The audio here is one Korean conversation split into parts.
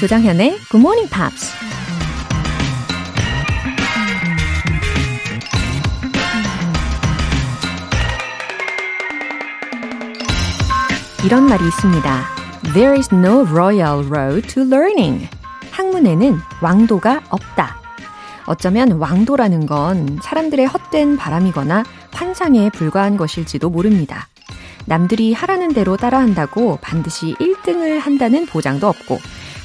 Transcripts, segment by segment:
조장현의 Good Morning Pops. 이런 말이 있습니다. There is no royal road to learning. 학문에는 왕도가 없다. 어쩌면 왕도라는 건 사람들의 헛된 바람이거나 환상에 불과한 것일지도 모릅니다. 남들이 하라는 대로 따라한다고 반드시 1등을 한다는 보장도 없고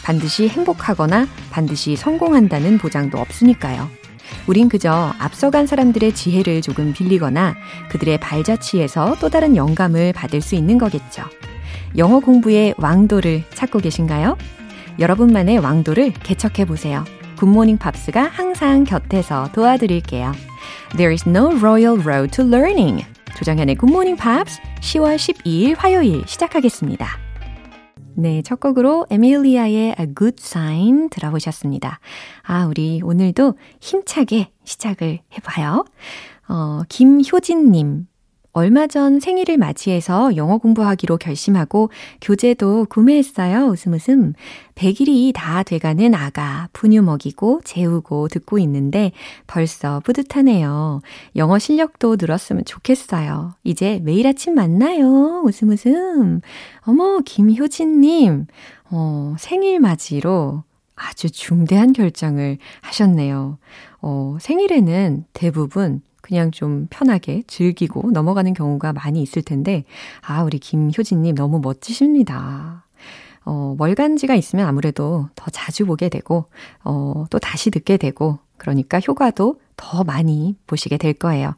반드시 행복하거나 반드시 성공한다는 보장도 없으니까요. 우린 그저 앞서간 사람들의 지혜를 조금 빌리거나 그들의 발자취에서 또 다른 영감을 받을 수 있는 거겠죠. 영어 공부의 왕도를 찾고 계신가요? 여러분만의 왕도를 개척해 보세요. 굿모닝 팝스가 항상 곁에서 도와드릴게요. There is no royal road to learning. 조정현의 굿모닝 팝스 10월 12일 화요일 시작하겠습니다. 네, 첫 곡으로 에밀리아의 A Good Sign 들어보셨습니다. 아, 우리 오늘도 힘차게 시작을 해봐요. 어, 김효진님. 얼마 전 생일을 맞이해서 영어 공부하기로 결심하고 교재도 구매했어요. 웃음 웃음. 100일이 다 돼가는 아가 분유 먹이고 재우고 듣고 있는데 벌써 뿌듯하네요. 영어 실력도 늘었으면 좋겠어요. 이제 매일 아침 만나요. 웃음 웃음. 어머, 김효진님. 어, 생일 맞이로 아주 중대한 결정을 하셨네요. 어, 생일에는 대부분 그냥 좀 편하게 즐기고 넘어가는 경우가 많이 있을 텐데, 아, 우리 김효진님 너무 멋지십니다. 어, 월간지가 있으면 아무래도 더 자주 보게 되고, 어, 또 다시 듣게 되고, 그러니까 효과도 더 많이 보시게 될 거예요.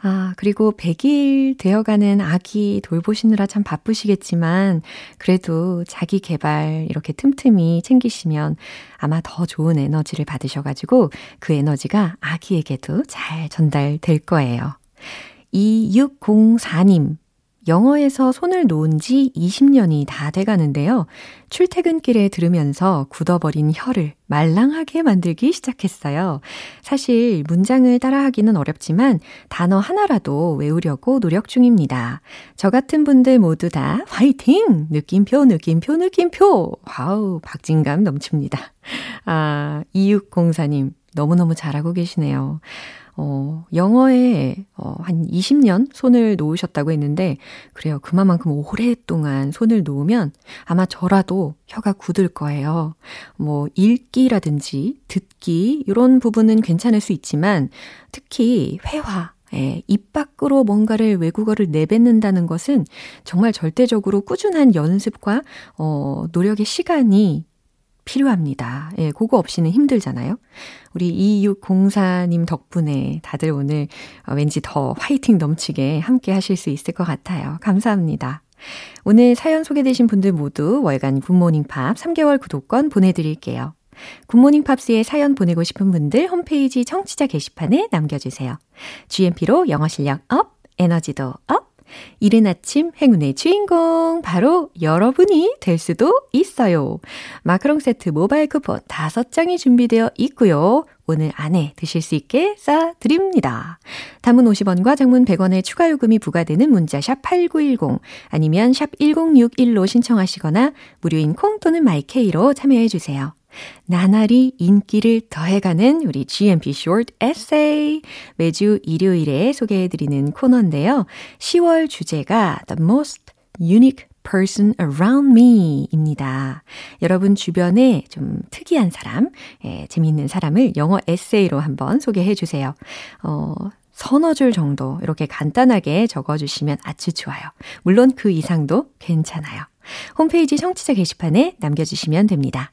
아, 그리고 100일 되어가는 아기 돌보시느라 참 바쁘시겠지만, 그래도 자기 개발 이렇게 틈틈이 챙기시면 아마 더 좋은 에너지를 받으셔가지고 그 에너지가 아기에게도 잘 전달될 거예요. 2604님, 영어에서 손을 놓은 지 20년이 다 돼가는데요. 출퇴근길에 들으면서 굳어버린 혀를 말랑하게 만들기 시작했어요. 사실 문장을 따라하기는 어렵지만 단어 하나라도 외우려고 노력 중입니다. 저 같은 분들 모두 다 화이팅! 느낌표, 느낌표, 느낌표! Wow, 박진감 넘칩니다. 아, 2604님, 너무너무 잘하고 계시네요. 어, 영어에 어, 한 20년 손을 놓으셨다고 했는데, 그래요. 그만큼 오랫동안 손을 놓으면 아마 저라도 혀가 굳을 거예요. 뭐, 읽기라든지 듣기, 이런 부분은 괜찮을 수 있지만, 특히 회화, 예, 입 밖으로 뭔가를 외국어를 내뱉는다는 것은 정말 절대적으로 꾸준한 연습과 어, 노력의 시간이 필요합니다. 예, 그거 없이는 힘들잖아요. 우리 2604님 덕분에 다들 오늘 어, 왠지 더 화이팅 넘치게 함께 하실 수 있을 것 같아요. 감사합니다. 오늘 사연 소개되신 분들 모두 월간 굿모닝 팝 3개월 구독권 보내드릴게요. 굿모닝 팝스에 사연 보내고 싶은 분들 홈페이지 청취자 게시판에 남겨주세요. GMP로 영어 실력 up, 에너지도 up, 이른 아침 행운의 주인공 바로 여러분이 될 수도 있어요. 마카롱 세트 모바일 쿠폰 5장이 준비되어 있고요. 오늘 안에 드실 수 있게 쏴드립니다. 단문 50원과 장문 100원의 추가 요금이 부과되는 문자 샵 8910 아니면 샵 1061로 신청하시거나 무료인 콩 또는 마이케이로 참여해 주세요. 나날이 인기를 더해가는 우리 GMP Short Essay. 매주 일요일에 소개해드리는 코너인데요. 10월 주제가 The Most Unique person around me 입니다. 여러분 주변에 좀 특이한 사람, 예, 재미있는 사람을 영어 에세이로 한번 소개해 주세요. 어, 서너 줄 정도 이렇게 간단하게 적어주시면 아주 좋아요. 물론 그 이상도 괜찮아요. 홈페이지 청취자 게시판에 남겨주시면 됩니다.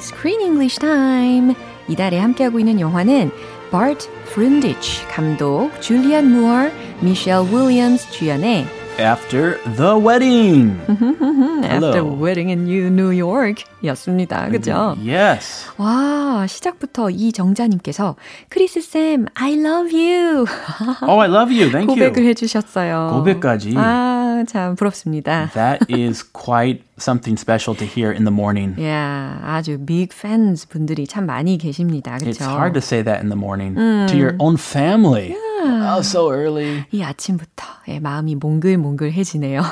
Screen English Time. 이달에 함께하고 있는 영화는 Bart Frundich 감독, 줄리안 무어, 미셸 윌리엄스 주연의 After the wedding. After Hello. Wedding in New New York 였습니다. 그죠? Yes. 와, 시작부터 이정자님께서 크리스 쌤, I love you. Oh, I love you. Thank 고백을 you. 해주셨어요. 고백까지. 아, 참 부럽습니다. That is quite something special to hear in the morning. 야, 아주 big fans 분들이 참 많이 계십니다. It's 그렇죠? hard to say that in the morning to your own family. Oh, so early. 이 아침부터 예, 마음이 몽글몽글해지네요.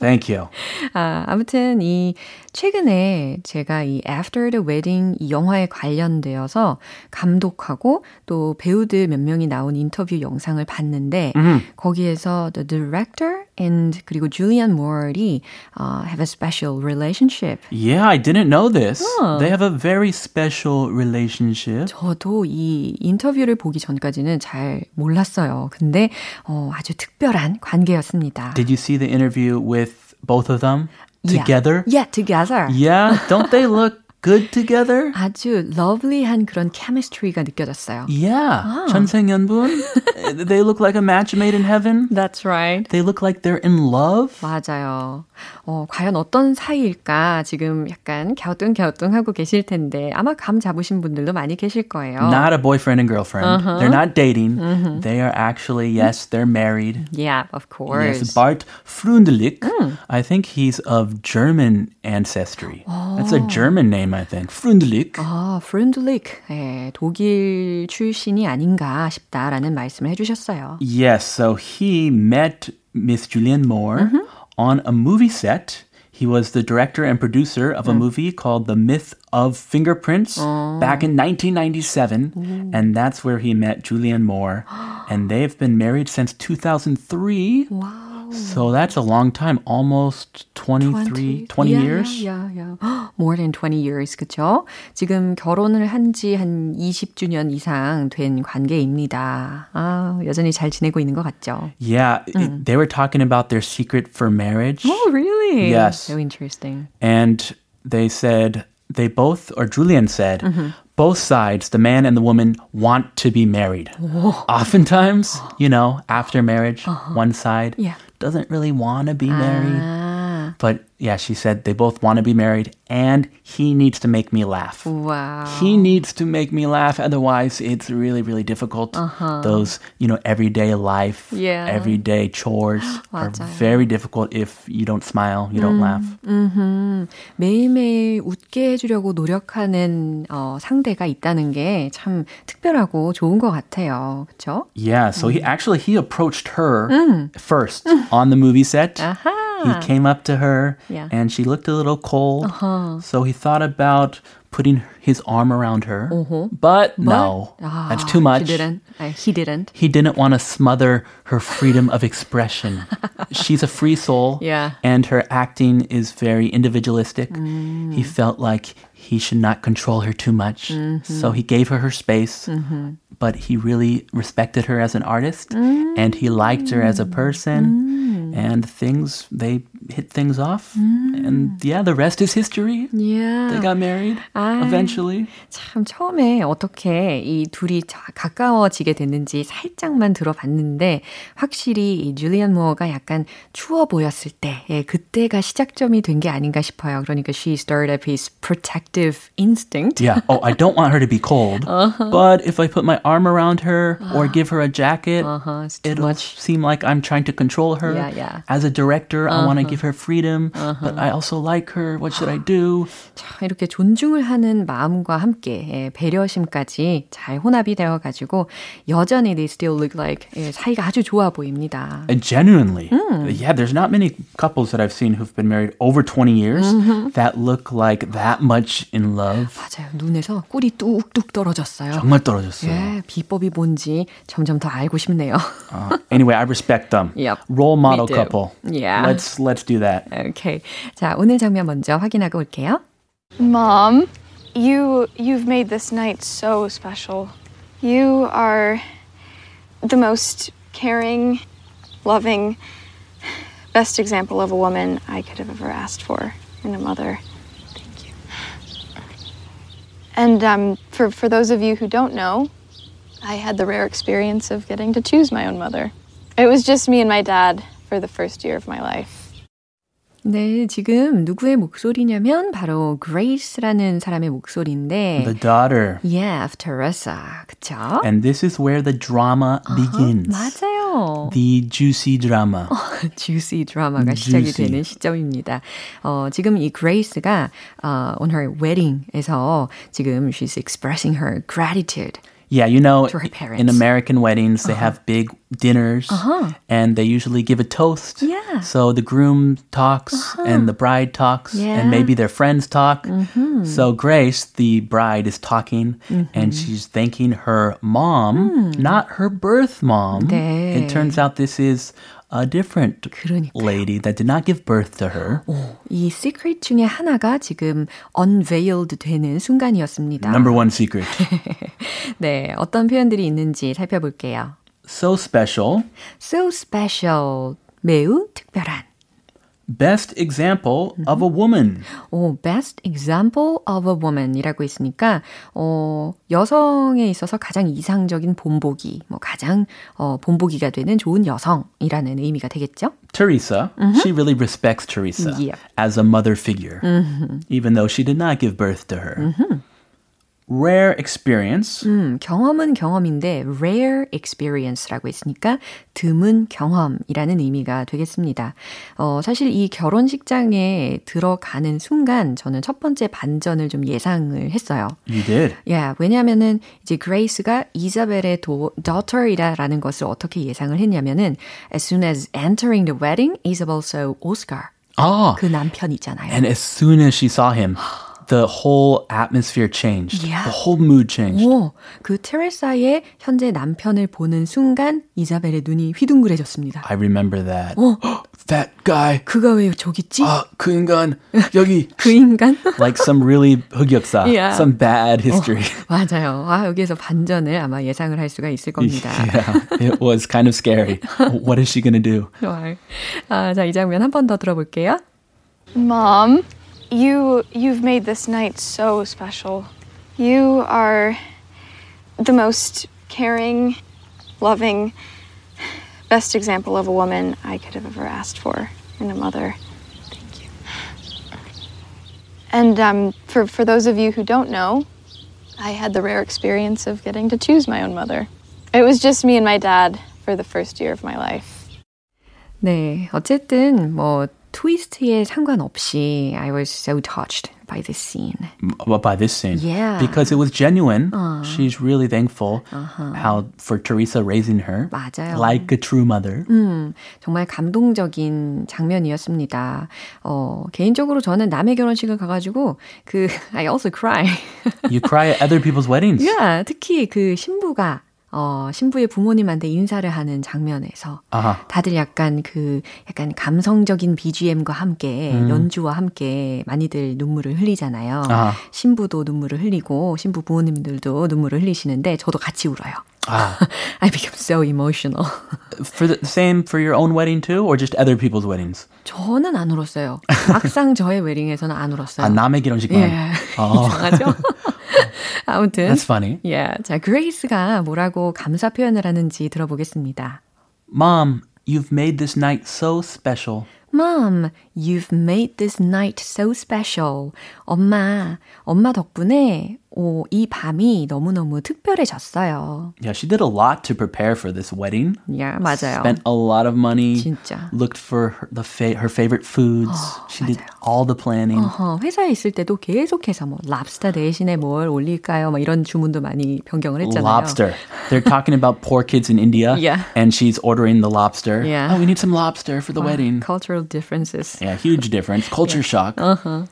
Thank you. 아, 아무튼 이 최근에 제가 이 After the Wedding 이 영화에 관련되어서 감독하고 또 배우들 몇 명이 나온 인터뷰 영상을 봤는데 거기에서 the director and 그리고 Julianne Moore이 uh, have a special relationship. Yeah, I didn't know this. They have a very special relationship. 저도 이 인터뷰를 보기 전까지는 잘 몰랐어요. 근데 어, 아주 특별한 관계였습니다. Did you see the interview with both of them Yeah. together? Yeah, together. Yeah, don't they look good together? 아주 lovely한 그런 chemistry가 느껴졌어요. Yeah, 천생연분. they look like a match made in heaven. That's right. They look like they're in love. 맞아요. 어, 과연 어떤 사이일까 지금 약간 갸우뚱갸우뚱하고 계실 텐데 아마 감 잡으신 분들도 많이 계실 거예요. Not a boyfriend and girlfriend. They're not dating. They are actually, yes, they're married. Yeah, of course. Yes, Bart Frundelich. I think he's of German ancestry. That's a German name, I think. Frundelich. 아, 프렌들릭. 예, 독일 출신이 아닌가 싶다라는 말씀을 해주셨어요. Yes, so he met Miss Julianne Moore on a movie set. He was the director and producer of a hmm. movie called The Myth of Fingerprints oh. back in 1997. And that's where he met Julianne Moore. and they've been married since 2003. Wow. So that's a long time, almost 23, 20 yeah, years. Yeah, yeah, yeah. More than 20 years, 그쵸? 지금 결혼을 한 지 한 20주년 이상 된 관계입니다. 아, 여전히 잘 지내고 있는 것 같죠? Yeah, it- they were talking about their secret for marriage. Oh, really? Yes. So interesting. And they said, they both, or Julian said, both sides, the man and the woman, want to be married. Oftentimes, you know, after marriage, one side Yeah. doesn't really want to be married. Ah. 아, But yeah, she said they both want to be married and he needs to make me laugh. wow. He needs to make me laugh. Otherwise, it's really, really difficult. Those, you know, everyday life, Yeah. everyday chores are 맞아요. very difficult if you don't smile, you don't laugh. 매일매일 웃게 해주려고 노력하는 어, 상대가 있다는 게 참 특별하고 좋은 것 같아요. 그쵸? Yeah, so he actually he approached her first on the movie set. 아하. He came up to her Yeah. and she looked a little cold. Uh-huh. So he thought about putting his arm around her. Mm-hmm. But, no, 아, that's too much. He didn't. 아, he didn't. He didn't want to smother her freedom of expression. She's a free soul, Yeah. and her acting is very individualistic. Mm. He felt like he should not control her too much, so mm-hmm. he gave her her space. Mm-hmm. But he really respected her as an artist, mm. and he liked her as a person. Mm. And things they hit things off, and yeah, the rest is history. Yeah. They got married 아. eventually. 참 처음에 어떻게 이 둘이 자- 가까워지게 됐는지 살짝만 들어봤는데 확실히 이 줄리안 무어가 약간 추워 보였을 때 예, 그때가 시작점이 된 게 아닌가 싶어요. 그러니까 she stirred up his protective instinct. Yeah. Oh, I don't want her to be cold. But if I put my arm around her or give her a jacket, Uh-huh, it's too it'll much. seem like I'm trying to control her. Yeah, yeah. As a director, I want to give her freedom, but I also like her. What should I do? 참 이렇게 존중을 하는 마음과 함께 예, 배려심까지 잘 혼합이 되어가지고 여전히 they still look like 예, 사이가 아주 좋아 보입니다. Uh, genuinely. Yeah, there's not many couples that I've seen who've been married over 20 years that look like that much in love. 맞아요. 눈에서 꿀이 뚝뚝 떨어졌어요. 정말 떨어졌어요. 예, 비법이 뭔지 점점 더 알고 싶네요. Uh, anyway, I respect them. Yep. Role model Me too. couple. Yeah. Let's let's do that. 오케이. 자, 오늘 장면 먼저 확인하고 올게요. Mom, you you've made this night so special. You are the most caring, loving, best example of a woman I could have ever asked for in a mother. Thank you. And um, for, for those of you who don't know, I had the rare experience of getting to choose my own mother. It was just me and my dad for the first year of my life. 네, 지금 누구의 목소리냐면 바로 Grace라는 사람의 목소리인데 The daughter. Yeah, of Teresa. 그쵸? And this is where the drama begins. 맞아요. The juicy drama. juicy 드라마가 시작이. 되는 시점입니다. 어, 지금 이 Grace가 어, on her wedding에서 지금 she's expressing her gratitude. Yeah, you know, To her parents. in American weddings, they have big dinners Uh-huh. and they usually give a toast. Yeah. So the groom talks and the bride talks Yeah. Mm-hmm. and maybe their friends talk. So Grace, the bride, is talking and she's thanking her mom, not her birth mom. Mm. 네. It turns out this is a different 그러니까요. lady that did not give birth to her. 이 secret 중에 하나가 지금 unveiled 되는 순간이었습니다. Number one secret. 네, 어떤 표현들이 있는지 살펴볼게요. so special. So special, 매우 특별한. Best example of a woman. 오, best example of a woman이라고 있으니까 어, 여성에 있어서 가장 이상적인 본보기, 뭐 가장 어, 본보기가 되는 좋은 여성이라는 의미가 되겠죠? Teresa, she really respects Teresa Yep. as a mother figure, even though she did not give birth to her. Rare experience. 음, 경험은 경험인데 rare experience라고 했으니까 드문 경험이라는 의미가 되겠습니다. 어, 사실 이 결혼식장에 들어가는 순간 저는 첫 번째 반전을 좀 예상을 했어요. You did. Yeah, 왜냐면은 이제 그레이스가 이자벨의 도, daughter이라는 것을 어떻게 예상을 했냐면은 as soon as entering the wedding, Isabel saw Oscar. Ah, 그 남편이잖아요. and as soon as she saw him, the whole atmosphere changed. Yeah. The whole mood changed. 오, 그 테레사의 현재 남편을 보는 순간 이자벨의 눈이 휘둥그레졌습니다. I remember that. 어. that guy. 그가 왜 저기 있지? 아, 그 인간 여기. 그 인간? like some really 흑역사, Yeah. some bad history. 맞아요. 아, 여기에서 반전을 아마 예상을 할 수가 있을 겁니다. yeah, it was kind of scary. what is she gonna do? 좋아요. 아, 자, 이 장면 한 번 더 들어볼게요. Mom, you you've made this night so special. You are the most caring, loving, best example of a woman I could have ever asked for in a mother. Thank you. And um, for for those of you who don't know, I had the rare experience of getting to choose my own mother. It was just me and my dad for the first year of my life. 네, 어쨌든 뭐 트위스트에 상관없이 I was so touched by this scene. By this scene, Yeah. because it was genuine. She's really thankful how for Teresa raising her 맞아요. like a true mother. 음, 정말 감동적인 장면이었습니다. 어, 개인적으로 저는 남의 결혼식을 가가지고 그 I also cry. You cry at other people's weddings. yeah, 특히 그 신부가 어, 신부의 부모님한테 인사를 하는 장면에서 아하. 다들 약간 그 약간 감성적인 BGM과 함께 연주와 함께 많이들 눈물을 흘리잖아요. 아하. 신부도 눈물을 흘리고 신부 부모님들도 눈물을 흘리시는데 저도 같이 울어요. Ah, I became so emotional. for the same for your own wedding too, or just other people's weddings? 저는 안 울었어요. 막상 저의 웨딩에서는 안 울었어요. 아, 남의 결혼식만. 예. 어. 이상하죠? 아무튼. That's funny. Yeah. 자, 그레이스가 뭐라고 감사 표현을 하는지 들어보겠습니다. Mom, you've made this night so special. Mom, you've made this night so special. 엄마, 엄마 덕분에 오, 이 밤이 너무너무 특별해졌어요. Yeah, she did a lot to prepare for this wedding. Yeah, 맞아요. Spent a lot of money. 진짜. Looked for her, the fa- her favorite foods. she did all the planning. 어허, 회사에 있을 때도 계속해서 뭐 랍스터 대신에 뭘 올릴까요? 막 이런 주문도 많이 변경을 했잖아요. Lobster. They're talking about poor kids in India. Yeah. And she's ordering the lobster. Yeah. Oh, we need some lobster for the wedding. Cultural differences. Yeah, huge difference. Culture shock. Uh-huh.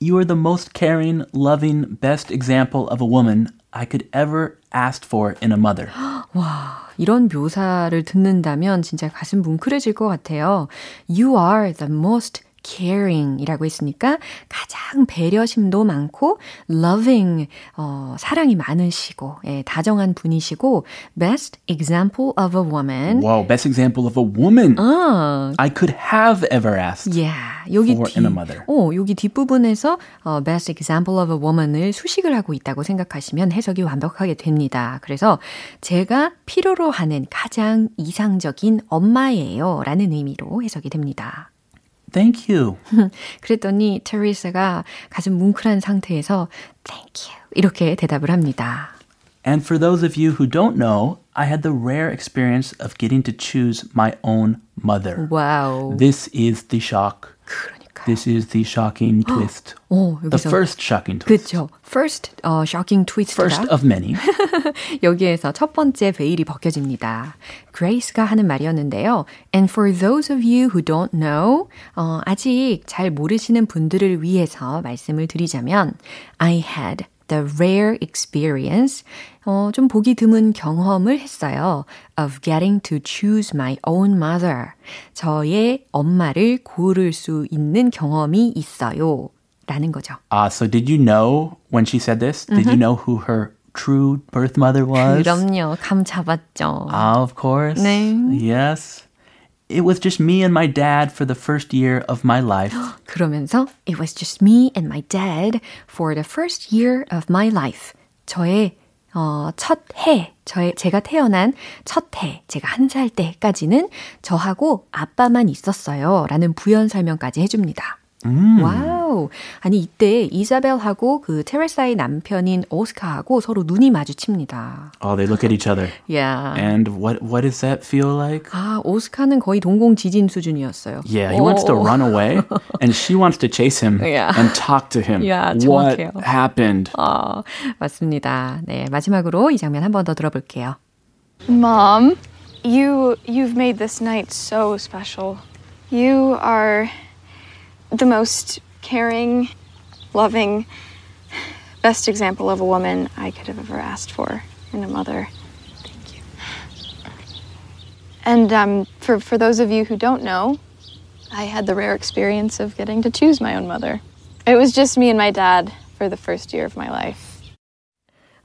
You are the most caring, loving, best example of a woman I could ever ask for in a mother. 이런 묘사를 듣는다면 진짜 가슴 뭉클해질 것 같아요. You are the most caring이라고 했으니까 가장 배려심도 많고 loving 어, 사랑이 많으시고 예, 다정한 분이시고 best example of a woman. Wow, best example of a woman 아, I could have ever asked. yeah. 여기 For 뒤, in a mother. 어, 여기 뒷부분에서 어, best example of a woman을 수식을 하고 있다고 생각하시면 해석이 완벽하게 됩니다. 그래서 제가 필요로 하는 가장 이상적인 엄마예요 라는 의미로 해석이 됩니다. Thank you. 그랬더니 테리사가 가슴 뭉클한 상태에서 thank you 이렇게 대답을 합니다. And for those of you who don't know, I had the rare experience of getting to choose my own mother. 와우. This is the shock. 그러니까. This is the shocking twist. 어, The first shocking twist. 그렇죠. First 어, shocking twist다. First of many. 여기에서 첫 번째 베일이 벗겨집니다. 그레이스가 하는 말이었는데요. And for those of you who don't know, 어, 아직 잘 모르시는 분들을 위해서 말씀을 드리자면, I had the rare experience, 어, 좀 보기 드문 경험을 했어요. of getting to choose my own mother. 저의 엄마를 고를 수 있는 경험이 있어요. 라는 거죠. Ah, so did you know when she said this? Did you know who her true birth mother was? 그럼요. 감 잡았죠. Ah, of course. 네. Yes. It was just me and my dad for the first year of my life. 그러면서 It was just me and my dad for the first year of my life. 저의 어, 첫 해, 저의 제가 태어난 첫 해, 제가 한 살 때까지는 저하고 아빠만 있었어요. 라는 부연 설명까지 해줍니다. 와우. 아니, 이때 이사벨하고 그 테레사의 남편인 오스카하고 서로 눈이 마주칩니다. Oh, they look at each other. Yeah. And what what does that feel like? 아, 오스카는 거의 동공 지진 수준이었어요. Yeah, he wants to 오. run away and she wants to chase him Yeah. and talk to him. Yeah, what 정확해요. happened? 어, 맞습니다. 네, 마지막으로 이 장면 한 번 더 들어볼게요. Mom, you you've made this night so special. You are the most caring, loving, best example of a woman I could have ever asked for in a mother. Thank you. And um, for for those of you who don't know, I had the rare experience of getting to choose my own mother. It was just me and my dad for the first year of my life.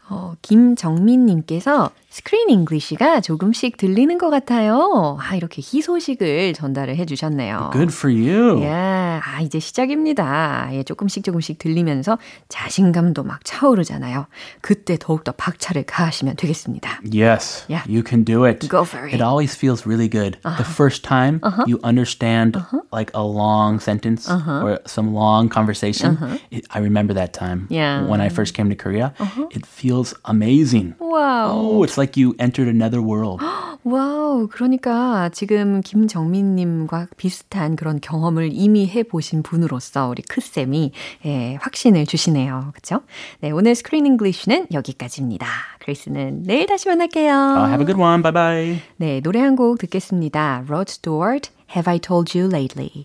어, 김정민님께서 스크린 잉글리시가 조금씩 들리는 것 같아요. 아, 이렇게 희소식을 전달을 해주셨네요. Good for you. 예, 아, 이제 시작입니다. 예, 조금씩 조금씩 들리면서 자신감도 막 차오르잖아요. 그때 더욱더 박차를 가하시면 되겠습니다. Yes, Yeah. you can do it. Go for it. It always feels really good. The first time you understand like a long sentence or some long conversation. It, I remember that time Yeah. when I first came to Korea. It feels amazing. 와우. Oh, it's like you entered another world. Wow, 그러니까 지금 김정민님과 비슷한 그런 경험을 이미 해보신 분으로서 우리 크쌤이 예, 확신을 주시네요. 그쵸? 네, 오늘 Screen English는 여기까지입니다. 그레이스는 내일 다시 만날게요. Uh, have a good one. Bye bye. 네, 노래 한 곡 듣겠습니다. Rod Stewart, Have I Told You Lately?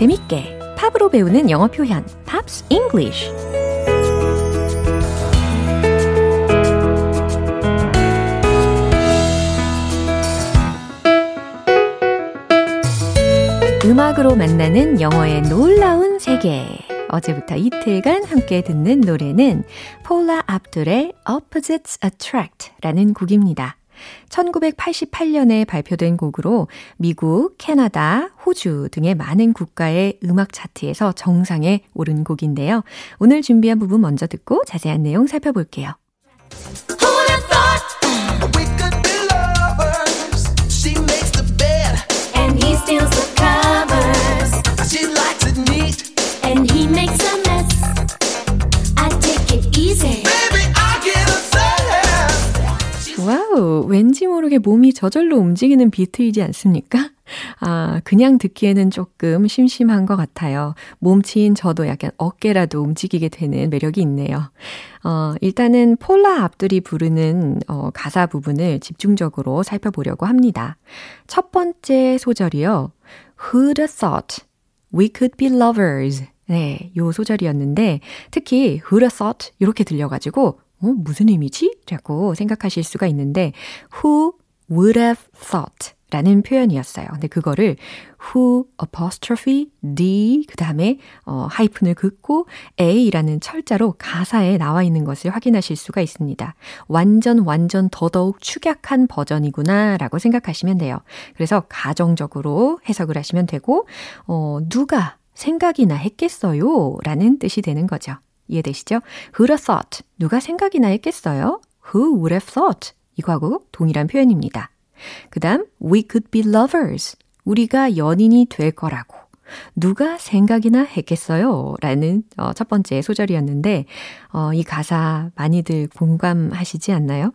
재밌게 팝으로 배우는 영어 표현 Pops English 음악으로 만나는 영어의 놀라운 세계 어제부터 이틀간 함께 듣는 노래는 폴라 압둘의 Opposites Attract 라는 곡입니다. 1988년에 발표된 곡으로 미국, 캐나다, 호주 등의 많은 국가의 음악 차트에서 정상에 오른 곡인데요. 오늘 준비한 부분 먼저 듣고 자세한 내용 살펴볼게요. Wow, 왠지 모르게 몸이 저절로 움직이는 비트이지 않습니까? 아, 그냥 듣기에는 조금 심심한 것 같아요. 몸치인 저도 약간 어깨라도 움직이게 되는 매력이 있네요. 어, 일단은 폴라 압둘이 부르는 어, 가사 부분을 집중적으로 살펴보려고 합니다. 첫 번째 소절이요. Who'd have thought we could be lovers? 네, 요 소절이었는데 특히 who'd have thought 이렇게 들려가지고 어, 무슨 의미지? 라고 생각하실 수가 있는데 who would have thought 라는 표현이었어요. 근데 그거를 who apostrophe d 그 다음에 어, 하이픈을 긋고 a라는 철자로 가사에 나와 있는 것을 확인하실 수가 있습니다. 완전 완전 더더욱 축약한 버전이구나라고 생각하시면 돼요. 그래서 가정적으로 해석을 하시면 되고 어, 누가 생각이나 했겠어요? 라는 뜻이 되는 거죠. 이해되시죠? Who'd have thought? 누가 생각이나 했겠어요? Who would have thought? 이거하고 동일한 표현입니다. 그 다음, we could be lovers. 우리가 연인이 될 거라고. 누가 생각이나 했겠어요? 라는 어, 첫 번째 소절이었는데, 어, 이 가사 많이들 공감하시지 않나요?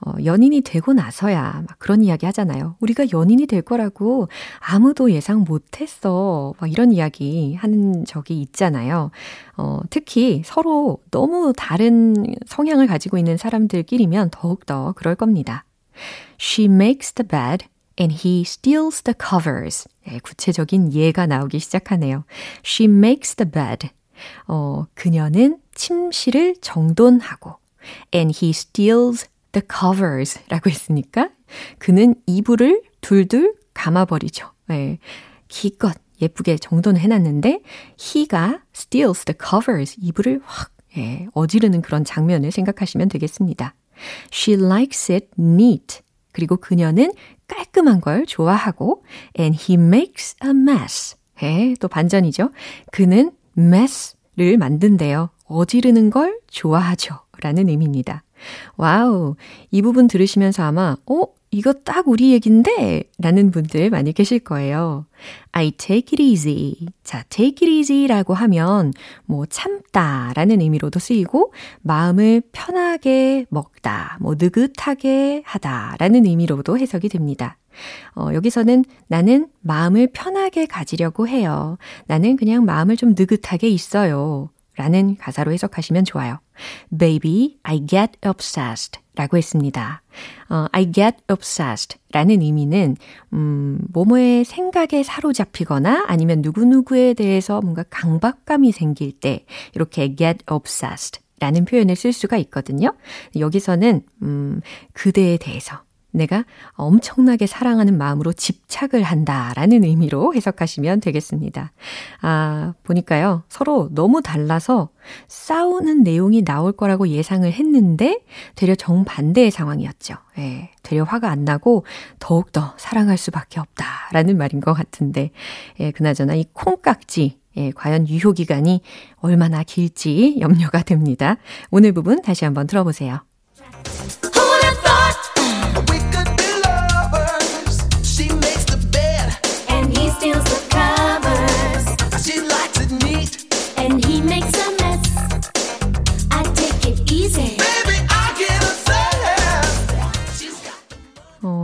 어, 연인이 되고 나서야 막 그런 이야기 하잖아요. 우리가 연인이 될 거라고 아무도 예상 못 했어. 막 이런 이야기 하는 적이 있잖아요. 어, 특히 서로 너무 다른 성향을 가지고 있는 사람들끼리면 더욱더 그럴 겁니다. She makes the bed and he steals the covers. 네, 구체적인 예가 나오기 시작하네요. She makes the bed. 어, 그녀는 침실을 정돈하고 and he steals the covers 라고 했으니까 그는 이불을 둘둘 감아버리죠. 네, 기껏 예쁘게 정돈을 해놨는데 he가 steals the covers 이불을 확 예, 어지르는 그런 장면을 생각하시면 되겠습니다. She likes it neat. 그리고 그녀는 깔끔한 걸 좋아하고 and he makes a mess. 예, 또 반전이죠. 그는 mess를 만든대요. 어지르는 걸 좋아하죠. 라는 의미입니다. Wow. 이 부분 들으시면서 아마, 어? 이거 딱 우리 얘긴데? 라는 분들 많이 계실 거예요. I take it easy. 자, take it easy 라고 하면 뭐 참다 라는 의미로도 쓰이고 마음을 편하게 먹다, 뭐 느긋하게 하다 라는 의미로도 해석이 됩니다. 어, 여기서는 나는 마음을 편하게 가지려고 해요. 나는 그냥 마음을 좀 느긋하게 있어요. 라는 가사로 해석하시면 좋아요. Baby, I get obsessed 라고 했습니다. 어, I get obsessed 라는 의미는, 음, 뭐뭐의 생각에 사로잡히거나 아니면 누구누구에 대해서 뭔가 강박감이 생길 때 이렇게 get obsessed 라는 표현을 쓸 수가 있거든요. 여기서는, 음, 그대에 대해서 내가 엄청나게 사랑하는 마음으로 집착을 한다라는 의미로 해석하시면 되겠습니다. 아, 보니까요. 서로 너무 달라서 싸우는 내용이 나올 거라고 예상을 했는데 되려 정반대의 상황이었죠. 예, 되려 화가 안 나고 더욱더 사랑할 수밖에 없다라는 말인 것 같은데, 예, 그나저나 이 콩깍지, 예, 과연 유효 기간이 얼마나 길지 염려가 됩니다. 오늘 부분 다시 한번 들어보세요.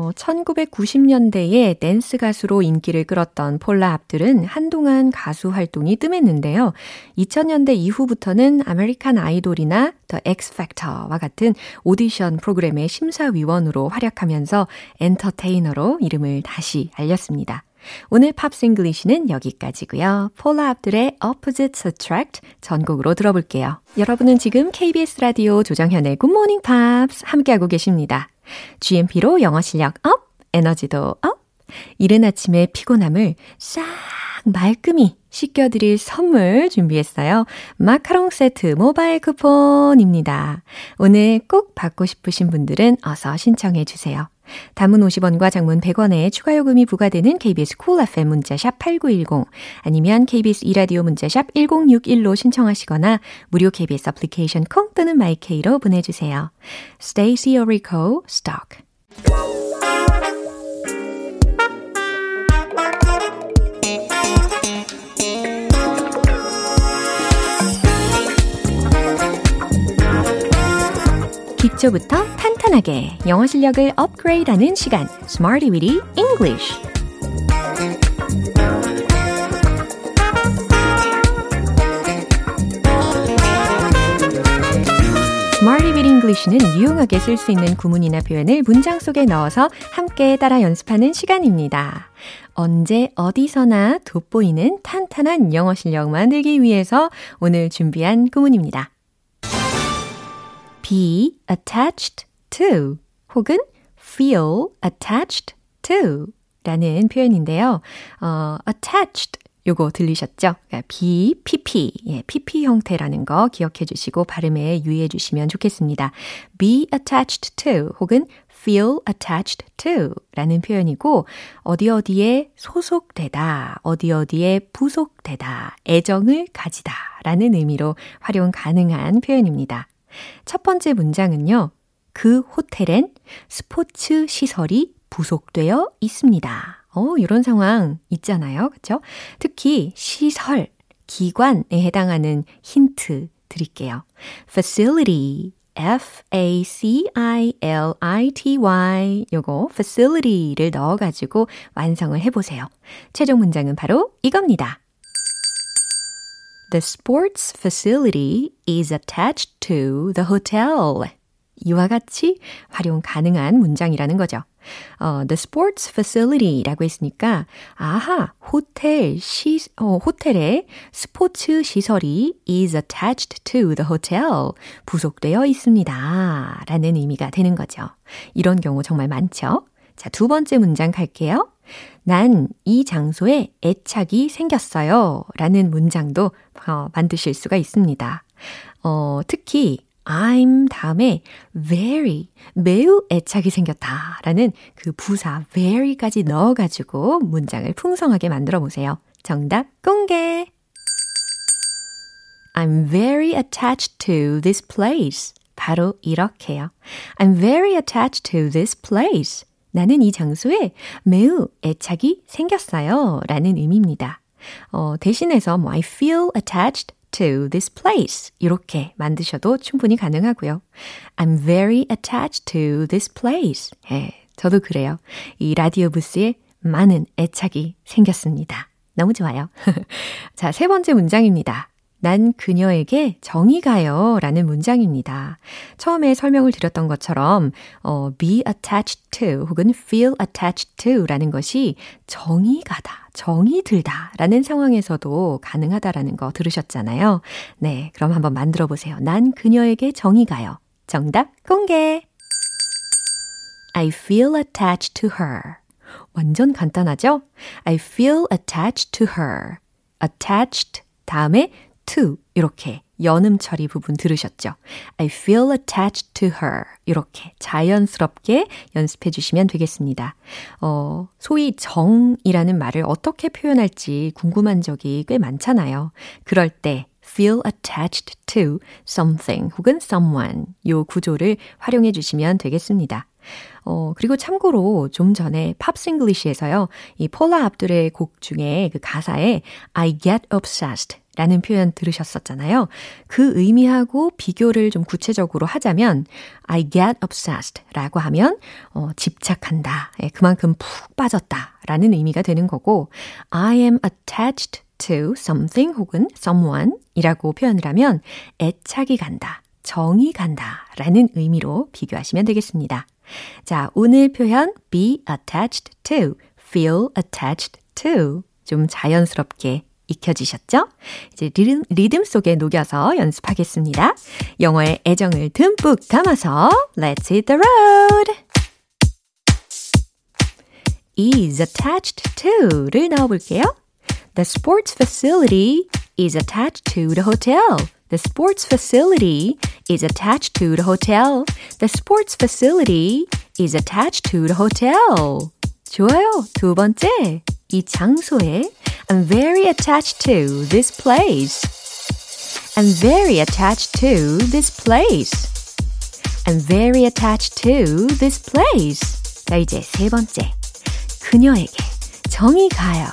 어, 1990년대에 댄스 가수로 인기를 끌었던 폴라 압둘은 한동안 가수 활동이 뜸했는데요. 2000년대 이후부터는 American Idol이나 The X Factor와 같은 오디션 프로그램의 심사위원으로 활약하면서 엔터테이너로 이름을 다시 알렸습니다. 오늘 Pops English는 여기까지고요. 폴라 압둘의 Opposites Attract 전곡으로 들어볼게요. 여러분은 지금 KBS 라디오 조정현의 Good Morning Pops 함께하고 계십니다. GMP로 영어 실력 up, 에너지도 up. 이른 아침의 피곤함을 싹 말끔히 씻겨드릴 선물 준비했어요. 마카롱 세트 모바일 쿠폰입니다. 오늘 꼭 받고 싶으신 분들은 어서 신청해 주세요. 단문 50원과 장문 100원에 추가 요금이 부과되는 KBS cool FM 문자샵 8910 아니면 KBS 2라디오 문자샵 1061로 신청하시거나 무료 KBS 애플리케이션 콩 또는 my K로 보내주세요. Stacy Orico, Stock 기초부터 탄 탄 탄탄하게 영어 실력을 업그레이드하는 시간, Smarty Weedy English. With English는 유용하게 쓸 수 있는 구문이나 표현을 문장 속에 넣어서 함께 따라 연습하는 시간입니다. 언제 어디서나 돋보이는 탄탄한 영어 실력 만들기 위해서 오늘 준비한 구문입니다. be attached to 혹은 feel attached to 라는 표현인데요. 어, attached 요거 들리셨죠? 그러니까 B, PP, 예, PP 형태라는 거 기억해 주시고 발음에 유의해 주시면 좋겠습니다. be attached to 혹은 feel attached to 라는 표현이고 어디 어디에 소속되다, 어디 어디에 부속되다, 애정을 가지다 라는 의미로 활용 가능한 표현입니다. 첫 번째 문장은요. 그 호텔엔 스포츠 시설이 부속되어 있습니다. 어, 이런 상황 있잖아요. 그쵸? 특히 시설, 기관에 해당하는 힌트 드릴게요. facility, F-A-C-I-L-I-T-Y 요거 facility를 넣어가지고 완성을 해보세요. 최종 문장은 바로 이겁니다. The sports facility is attached to the hotel. 이와 같이 활용 가능한 문장이라는 거죠. 어, the sports facility라고 했으니까 아하 호텔 시 어, 호텔에 스포츠 시설이 is attached to the hotel 부속되어 있습니다라는 의미가 되는 거죠. 이런 경우 정말 많죠. 자, 두 번째 문장 갈게요. 난 이 장소에 애착이 생겼어요. 라는 문장도 어, 만드실 수가 있습니다. 어, 특히 I'm 다음에 very, 매우 애착이 생겼다 라는 그 부사 very까지 넣어가지고 문장을 풍성하게 만들어 보세요. 정답 공개! I'm very attached to this place. 바로 이렇게요. I'm very attached to this place. 나는 이 장소에 매우 애착이 생겼어요. 라는 의미입니다. 어, 대신해서 뭐 I feel attached to this place. 이렇게 만드셔도 충분히 가능하고요. I'm very attached to this place. 예, 저도 그래요. 이 라디오 부스에 많은 애착이 생겼습니다. 너무 좋아요. 자, 세 번째 문장입니다. 난 그녀에게 정이 가요 라는 문장입니다. 처음에 설명을 드렸던 것처럼 어, be attached to 혹은 feel attached to 라는 것이 정이 가다, 정이 들다 라는 상황에서도 가능하다라는 거 들으셨잖아요. 네, 그럼 한번 만들어 보세요. 난 그녀에게 정이 가요. 정답 공개! I feel attached to her. 완전 간단하죠? I feel attached to her. attached 다음에 to 이렇게 연음 처리 부분 들으셨죠? I feel attached to her. 이렇게 자연스럽게 연습해 주시면 되겠습니다. 어, 소위 정이라는 말을 어떻게 표현할지 궁금한 적이 꽤 많잖아요. 그럴 때 feel attached to something 혹은 someone 요 구조를 활용해 주시면 되겠습니다. 어, 그리고 참고로 좀 전에 팝싱글리시에서요, 이 폴라 압둘의 곡 중에 그 가사에 I get obsessed 라는 표현 들으셨었잖아요. 그 의미하고 비교를 좀 구체적으로 하자면 I get obsessed 라고 하면 어, 집착한다. 예, 그만큼 푹 빠졌다 라는 의미가 되는 거고 I am attached to something 혹은 someone 이라고 표현을 하면 애착이 간다. 정이 간다 라는 의미로 비교하시면 되겠습니다. 자, 오늘 표현 be attached to, feel attached to 좀 자연스럽게 익혀지셨죠? 이제 리듬, 리듬 속에 녹여서 연습하겠습니다. 영어의 애정을 듬뿍 담아서 Let's hit the road! is attached to를 넣어볼게요. The sports facility is attached to the hotel. The sports facility is attached to the hotel. The sports facility is attached to the hotel. 좋아요. 두 번째. 이 장소에 I'm very attached to this place. I'm very attached to this place. I'm very attached to this place. 자, 이제 세 번째. 그녀에게 정이 가요.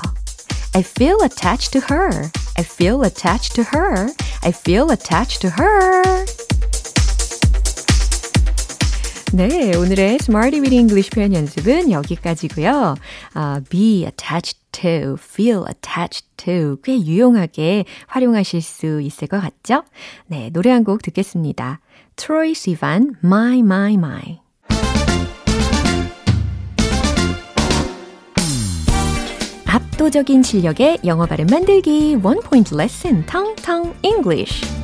I feel attached to her. I feel attached to her. I feel attached to her. 네, 오늘의 Smarty with English 표현 연습은 여기까지고요. 아, be attached to, feel attached to 꽤 유용하게 활용하실 수 있을 것 같죠? 네, 노래 한 곡 듣겠습니다. Troy Sivan, My My My. 압도적인 실력의 영어 발음 만들기 원 포인트 레슨 텅텅 English.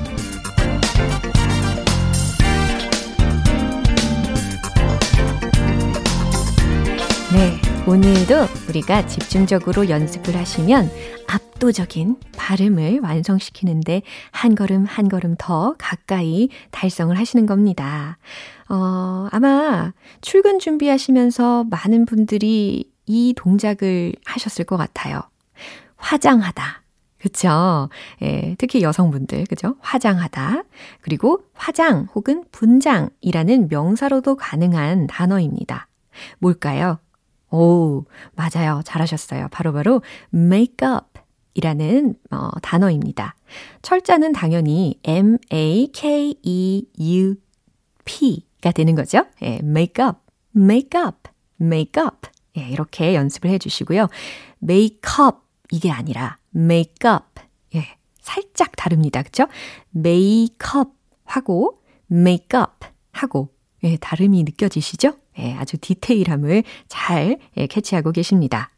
네, 오늘도 우리가 집중적으로 연습을 하시면 압도적인 발음을 완성시키는데 한 걸음 한 걸음 더 가까이 달성을 하시는 겁니다. 어, 아마 출근 준비하시면서 많은 분들이 이 동작을 하셨을 것 같아요. 화장하다. 그쵸? 예, 특히 여성분들, 그죠? 화장하다. 그리고 화장 혹은 분장이라는 명사로도 가능한 단어입니다. 뭘까요? 오, 맞아요. 잘하셨어요. 바로바로 바로 makeup 이라는 어, 단어입니다. 철자는 당연히 M-A-K-E-U-P가 되는 거죠. 예, makeup, makeup, makeup. 예, 이렇게 연습을 해 주시고요. 메이크업 이게 아니라 makeup. 예, 살짝 다릅니다. 그쵸? 메이크업 하고 makeup 하고 예, 다름이 느껴지시죠? 예, 아주 디테일함을 잘 예, 캐치하고 계십니다.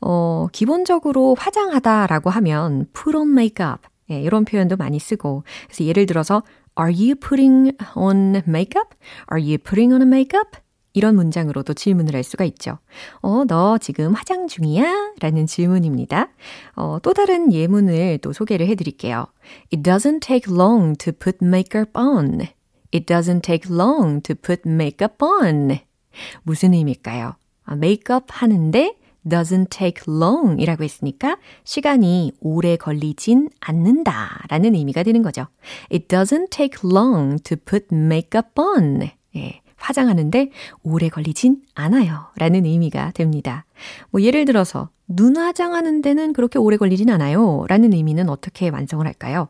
어, 기본적으로 화장하다라고 하면 put on makeup 예, 이런 표현도 많이 쓰고 그래서 예를 들어서 Are you putting on makeup? Are you putting on a makeup? 이런 문장으로도 질문을 할 수가 있죠. 어, 너 지금 화장 중이야? 라는 질문입니다. 어, 또 다른 예문을 또 소개를 해 드릴게요. It doesn't take long to put makeup on. It doesn't take long to put makeup on. 무슨 의미일까요? 아, 메이크업 하는데 doesn't take long 이라고 했으니까 시간이 오래 걸리진 않는다 라는 의미가 되는 거죠. It doesn't take long to put makeup on. 예, 화장하는데 오래 걸리진 않아요 라는 의미가 됩니다. 뭐 예를 들어서 눈 화장하는 데는 그렇게 오래 걸리진 않아요 라는 의미는 어떻게 완성을 할까요?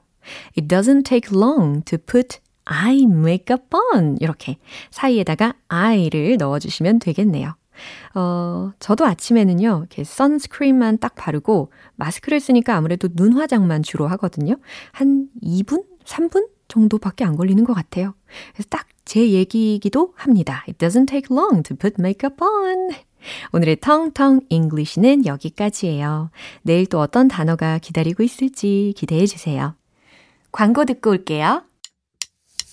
It doesn't take long to put eye makeup on. 이렇게 사이에다가 I를 넣어주시면 되겠네요. 어, 저도 아침에는요, 이렇게 선스크림만 딱 바르고 마스크를 쓰니까 아무래도 눈 화장만 주로 하거든요. 한 2분? 3분? 정도밖에 안 걸리는 것 같아요. 그래서 딱 제 얘기이기도 합니다. It doesn't take long to put makeup on. 오늘의 텅텅 English는 여기까지예요. 내일 또 어떤 단어가 기다리고 있을지 기대해 주세요. 광고 듣고 올게요.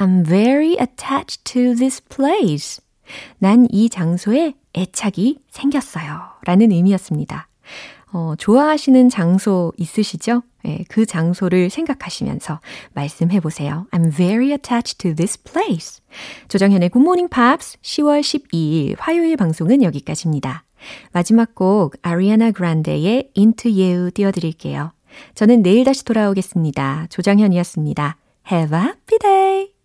I'm very attached to this place. 난 이 장소에 애착이 생겼어요. 라는 의미였습니다. 어, 좋아하시는 장소 있으시죠? 네, 그 장소를 생각하시면서 말씀해 보세요. I'm very attached to this place. 조정현의 Good Morning Pops 10월 12일 화요일 방송은 여기까지입니다. 마지막 곡 아리아나 그란데의 Into You 띄워드릴게요. 저는 내일 다시 돌아오겠습니다. 조정현이었습니다. Have a happy day!